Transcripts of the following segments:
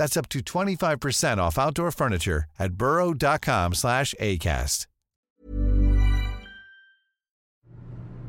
That's up to 25% off outdoor furniture at burrow.com slash ACAST.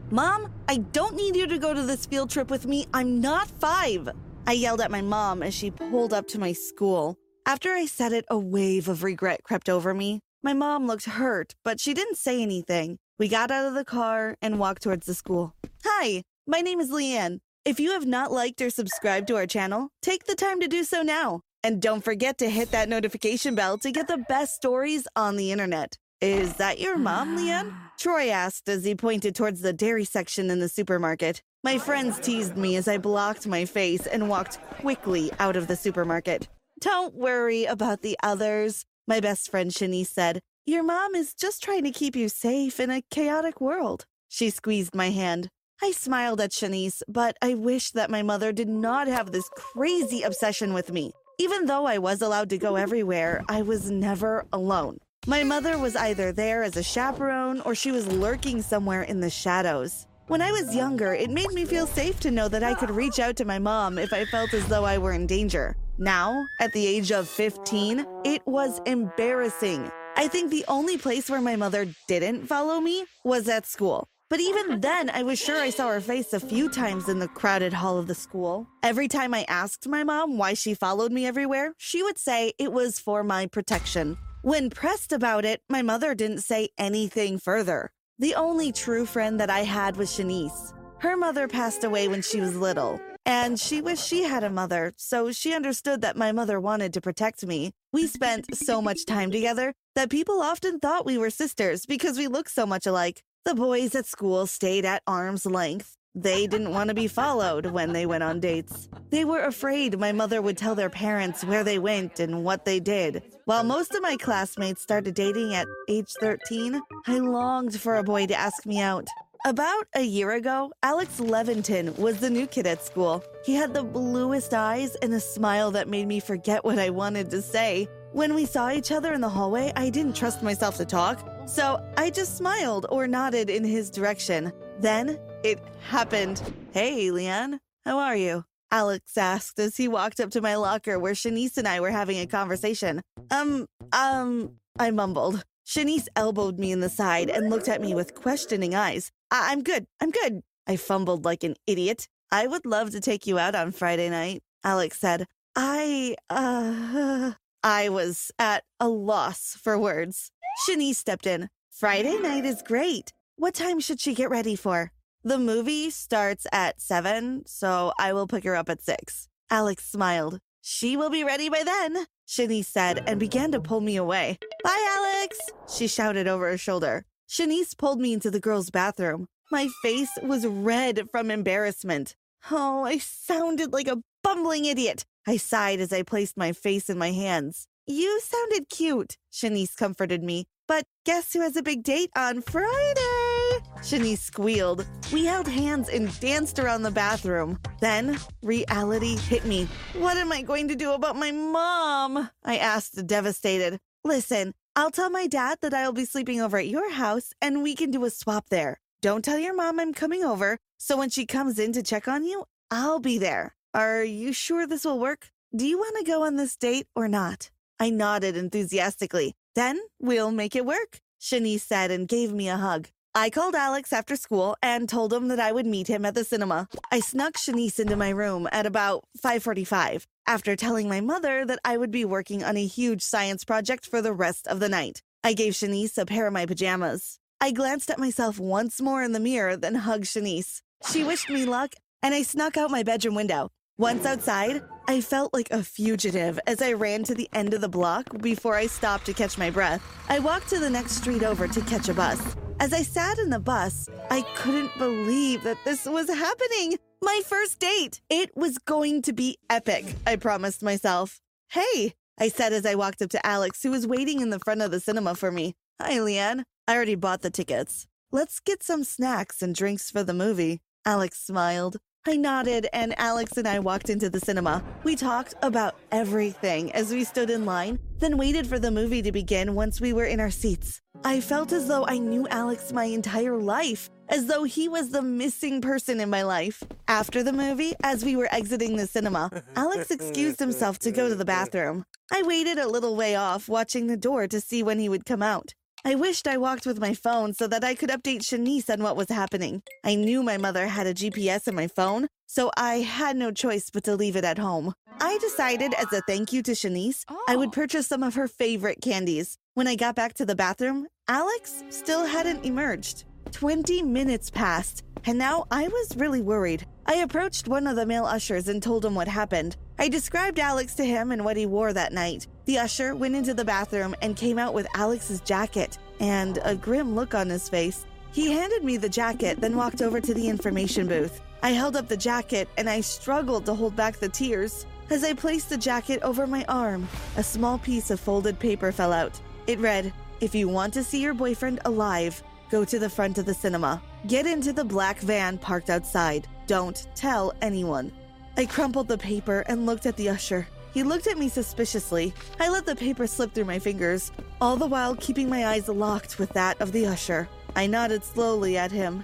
Mom, I don't need you to go to this field trip with me. I'm not five. I yelled at my mom as she pulled up to my school. After I said it, a wave of regret crept over me. My mom looked hurt, but she didn't say anything. We got out of the car and walked towards the school. Hi, my name is Lianne. If you have not liked or subscribed to our channel, take the time to do so now. And don't forget to hit that notification bell to get the best stories on the internet. Is that your mom, Lianne? Ah. Troy asked as he pointed towards the dairy section in the supermarket. My friends teased me as I blocked my face and walked quickly out of the supermarket. Don't worry about the others, my best friend Shanice said. Your mom is just trying to keep you safe in a chaotic world. She squeezed my hand. I smiled at Shanice, but I wished that my mother did not have this crazy obsession with me. Even though I was allowed to go everywhere, I was never alone. My mother was either there as a chaperone or she was lurking somewhere in the shadows. When I was younger, it made me feel safe to know that I could reach out to my mom if I felt as though I were in danger. Now, at the age of 15, it was embarrassing. I think the only place where my mother didn't follow me was at school. But even then, I was sure I saw her face a few times in the crowded hall of the school. Every time I asked my mom why she followed me everywhere, she would say it was for my protection. When pressed about it, my mother didn't say anything further. The only true friend that I had was Shanice. Her mother passed away when she was little, and she wished she had a mother, so she understood that my mother wanted to protect me. We spent so much time together that people often thought we were sisters because we looked so much alike. The boys at school stayed at arm's length. They didn't want to be followed when they went on dates. They were afraid my mother would tell their parents where they went and what they did. While most of my classmates started dating at age 13, I longed for a boy to ask me out. About a year ago, Alex Levinton was the new kid at school. He had the bluest eyes and a smile that made me forget what I wanted to say. When we saw each other in the hallway, I didn't trust myself to talk, so I just smiled or nodded in his direction. Then it happened. Hey, Lianne, how are you? Alex asked as he walked up to my locker where Shanice and I were having a conversation. Um, um, I mumbled. Shanice elbowed me in the side and looked at me with questioning eyes. I- I'm good. I'm good. I fumbled like an idiot. I would love to take you out on Friday night, Alex said. I, uh, I was at a loss for words. Shanice stepped in. Friday night is great. What time should she get ready for? The movie starts at 7, so I will pick her up at 6. Alex smiled. She will be ready by then, Shanice said and began to pull me away. Bye, Alex, she shouted over her shoulder. Shanice pulled me into the girls' bathroom. My face was red from embarrassment. Oh, I sounded like a bumbling idiot. I sighed as I placed my face in my hands. You sounded cute, Shanice comforted me. But guess who has a big date on Friday? Shanice squealed. We held hands and danced around the bathroom. Then reality hit me. What am I going to do about my mom? I asked, devastated. Listen, I'll tell my dad that I'll be sleeping over at your house and we can do a swap there. Don't tell your mom I'm coming over, so when she comes in to check on you, I'll be there. Are you sure this will work? Do you want to go on this date or not? I nodded enthusiastically. Then we'll make it work, Shanice said and gave me a hug. I called Alex after school and told him that I would meet him at the cinema. I snuck Shanice into my room at about 5:45 after telling my mother that I would be working on a huge science project for the rest of the night. I gave Shanice a pair of my pajamas. I glanced at myself once more in the mirror, then hugged Shanice. She wished me luck, and I snuck out my bedroom window. Once outside, I felt like a fugitive as I ran to the end of the block before I stopped to catch my breath. I walked to the next street over to catch a bus. As I sat in the bus, I couldn't believe that this was happening. My first date. It was going to be epic, I promised myself. Hey, I said as I walked up to Alex, who was waiting in the front of the cinema for me. Hi, Lianne. I already bought the tickets. Let's get some snacks and drinks for the movie. Alex smiled. I nodded, and Alex and I walked into the cinema. We talked about everything as we stood in line, then waited for the movie to begin once we were in our seats. I felt as though I knew Alex my entire life, as though he was the missing person in my life. After the movie, as we were exiting the cinema, Alex excused himself to go to the bathroom. I waited a little way off, watching the door to see when he would come out. I wished I walked with my phone so that I could update Shanice on what was happening. I knew my mother had a GPS in my phone, so I had no choice but to leave it at home. I decided as a thank you to Shanice, I would oh. purchase some of her favorite candies. When I got back to the bathroom, Alex still hadn't emerged. 20 minutes passed, and now I was really worried. I approached one of the male ushers and told him what happened. I described Alex to him and what he wore that night. The usher went into the bathroom and came out with Alex's jacket and a grim look on his face. He handed me the jacket, then walked over to the information booth. I held up the jacket and I struggled to hold back the tears. As I placed the jacket over my arm, a small piece of folded paper fell out. It read, If you want to see your boyfriend alive, go to the front of the cinema. Get into the black van parked outside. Don't tell anyone. I crumpled the paper and looked at the usher. He looked at me suspiciously. I let the paper slip through my fingers, all the while keeping my eyes locked with that of the usher. I nodded slowly at him.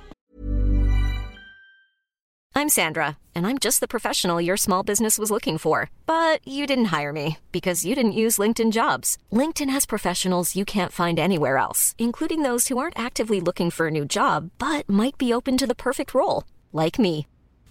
I'm Sandra, and I'm just the professional your small business was looking for. But you didn't hire me because you didn't use LinkedIn jobs. LinkedIn has professionals you can't find anywhere else, including those who aren't actively looking for a new job but might be open to the perfect role, like me.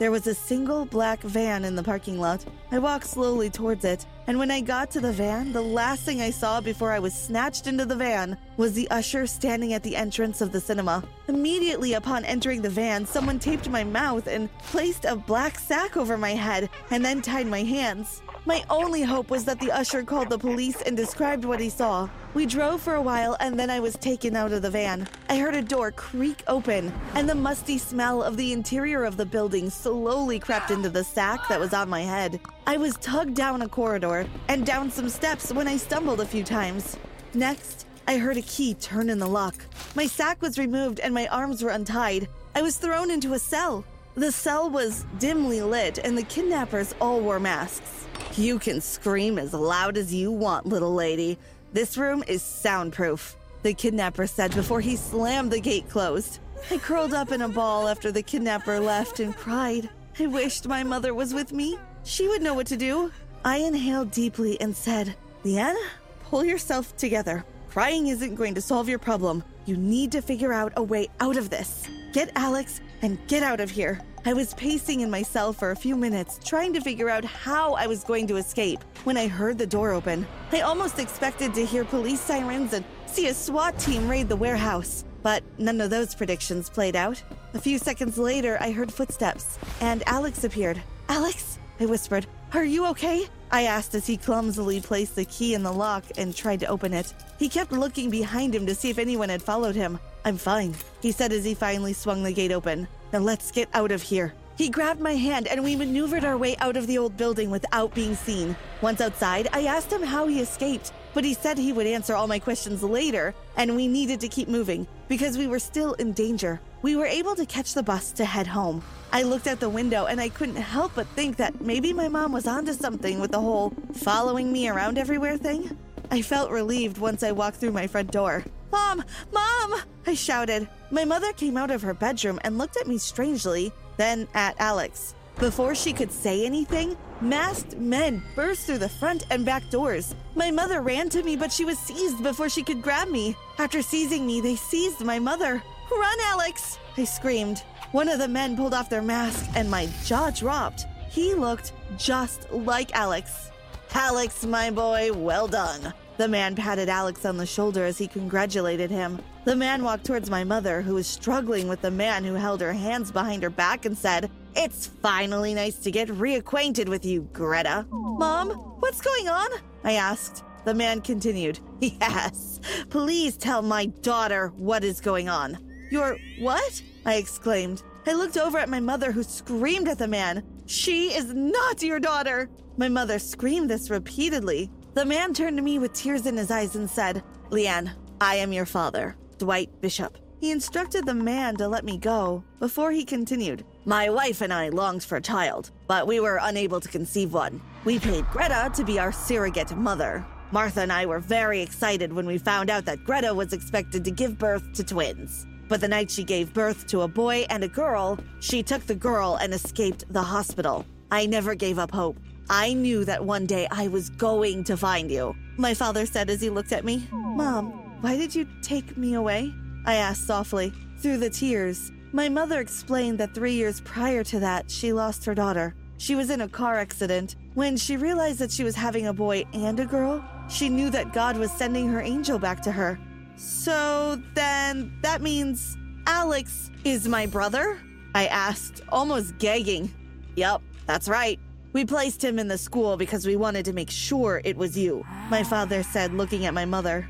there was a single black van in the parking lot. I walked slowly towards it, and when I got to the van, the last thing I saw before I was snatched into the van was the usher standing at the entrance of the cinema. Immediately upon entering the van, someone taped my mouth and placed a black sack over my head and then tied my hands. My only hope was that the usher called the police and described what he saw. We drove for a while and then I was taken out of the van. I heard a door creak open, and the musty smell of the interior of the building slowly crept into the sack that was on my head. I was tugged down a corridor and down some steps when I stumbled a few times. Next, I heard a key turn in the lock. My sack was removed and my arms were untied. I was thrown into a cell. The cell was dimly lit and the kidnappers all wore masks. You can scream as loud as you want, little lady. This room is soundproof, the kidnapper said before he slammed the gate closed. I curled up in a ball after the kidnapper left and cried. I wished my mother was with me. She would know what to do. I inhaled deeply and said, Lianne, pull yourself together. Crying isn't going to solve your problem. You need to figure out a way out of this. Get Alex and get out of here. I was pacing in my cell for a few minutes, trying to figure out how I was going to escape, when I heard the door open. I almost expected to hear police sirens and see a SWAT team raid the warehouse, but none of those predictions played out. A few seconds later, I heard footsteps, and Alex appeared. Alex? I whispered. Are you okay? I asked as he clumsily placed the key in the lock and tried to open it. He kept looking behind him to see if anyone had followed him. I'm fine, he said as he finally swung the gate open. Now let's get out of here. He grabbed my hand and we maneuvered our way out of the old building without being seen. Once outside, I asked him how he escaped, but he said he would answer all my questions later and we needed to keep moving because we were still in danger. We were able to catch the bus to head home. I looked out the window and I couldn't help but think that maybe my mom was onto something with the whole following me around everywhere thing. I felt relieved once I walked through my front door. Mom! Mom! I shouted. My mother came out of her bedroom and looked at me strangely, then at Alex. Before she could say anything, masked men burst through the front and back doors. My mother ran to me, but she was seized before she could grab me. After seizing me, they seized my mother. Run, Alex! I screamed. One of the men pulled off their mask and my jaw dropped. He looked just like Alex. Alex, my boy, well done. The man patted Alex on the shoulder as he congratulated him. The man walked towards my mother, who was struggling with the man who held her hands behind her back, and said, It's finally nice to get reacquainted with you, Greta. Mom, what's going on? I asked. The man continued, Yes, please tell my daughter what is going on. Your what? I exclaimed. I looked over at my mother, who screamed at the man, She is not your daughter! My mother screamed this repeatedly. The man turned to me with tears in his eyes and said, Lianne, I am your father, Dwight Bishop. He instructed the man to let me go before he continued. My wife and I longed for a child, but we were unable to conceive one. We paid Greta to be our surrogate mother. Martha and I were very excited when we found out that Greta was expected to give birth to twins. But the night she gave birth to a boy and a girl, she took the girl and escaped the hospital. I never gave up hope. I knew that one day I was going to find you. My father said as he looked at me, Mom, why did you take me away? I asked softly. Through the tears, my mother explained that three years prior to that, she lost her daughter. She was in a car accident. When she realized that she was having a boy and a girl, she knew that God was sending her angel back to her. So then that means Alex is my brother? I asked, almost gagging. Yep, that's right. We placed him in the school because we wanted to make sure it was you, my father said, looking at my mother.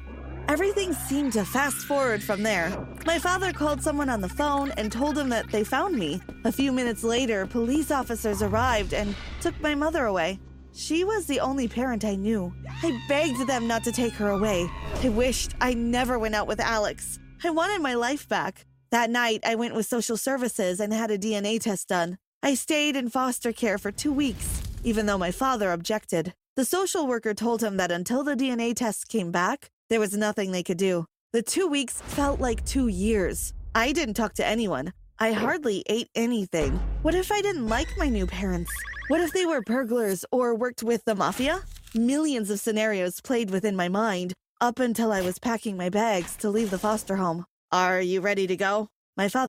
Everything seemed to fast forward from there. My father called someone on the phone and told him that they found me. A few minutes later, police officers arrived and took my mother away. She was the only parent I knew. I begged them not to take her away. I wished I never went out with Alex. I wanted my life back. That night, I went with social services and had a DNA test done. I stayed in foster care for two weeks, even though my father objected. The social worker told him that until the DNA tests came back, there was nothing they could do. The two weeks felt like two years. I didn't talk to anyone. I hardly ate anything. What if I didn't like my new parents? What if they were burglars or worked with the mafia? Millions of scenarios played within my mind up until I was packing my bags to leave the foster home. Are you ready to go? My father.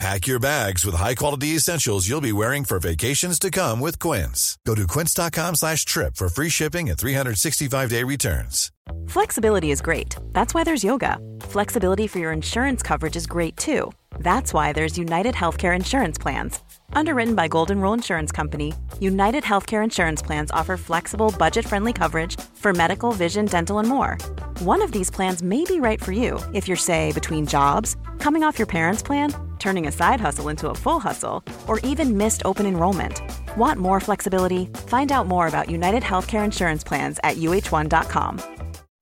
Pack your bags with high-quality essentials you'll be wearing for vacations to come with Quince. Go to quince.com slash trip for free shipping and 365-day returns. Flexibility is great. That's why there's yoga. Flexibility for your insurance coverage is great too. That's why there's United Healthcare Insurance Plans. Underwritten by Golden Rule Insurance Company, United Healthcare Insurance Plans offer flexible, budget-friendly coverage for medical, vision, dental, and more. One of these plans may be right for you if you're, say, between jobs, coming off your parents' plan, turning a side hustle into a full hustle, or even missed open enrollment. Want more flexibility? Find out more about United Healthcare Insurance Plans at uhone.com.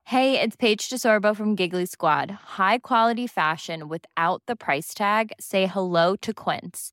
Hey, it's Paige DeSorbo from Giggly Squad. High quality fashion without the price tag? Say hello to Quince.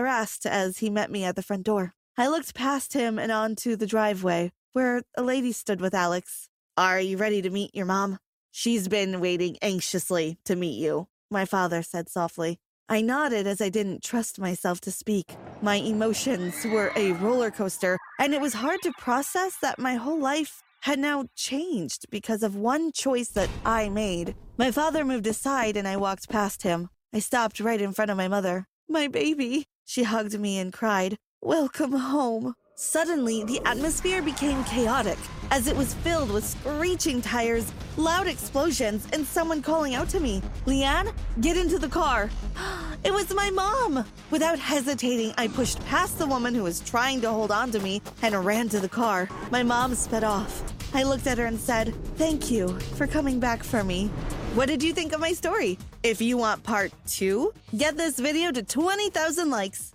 Rest as he met me at the front door. I looked past him and onto the driveway where a lady stood with Alex. Are you ready to meet your mom? She's been waiting anxiously to meet you, my father said softly. I nodded as I didn't trust myself to speak. My emotions were a roller coaster, and it was hard to process that my whole life had now changed because of one choice that I made. My father moved aside and I walked past him. I stopped right in front of my mother. My baby. She hugged me and cried, Welcome home. Suddenly, the atmosphere became chaotic as it was filled with screeching tires, loud explosions, and someone calling out to me, Lianne, get into the car. It was my mom. Without hesitating, I pushed past the woman who was trying to hold on to me and ran to the car. My mom sped off. I looked at her and said, Thank you for coming back for me. What did you think of my story? If you want part two, get this video to 20,000 likes.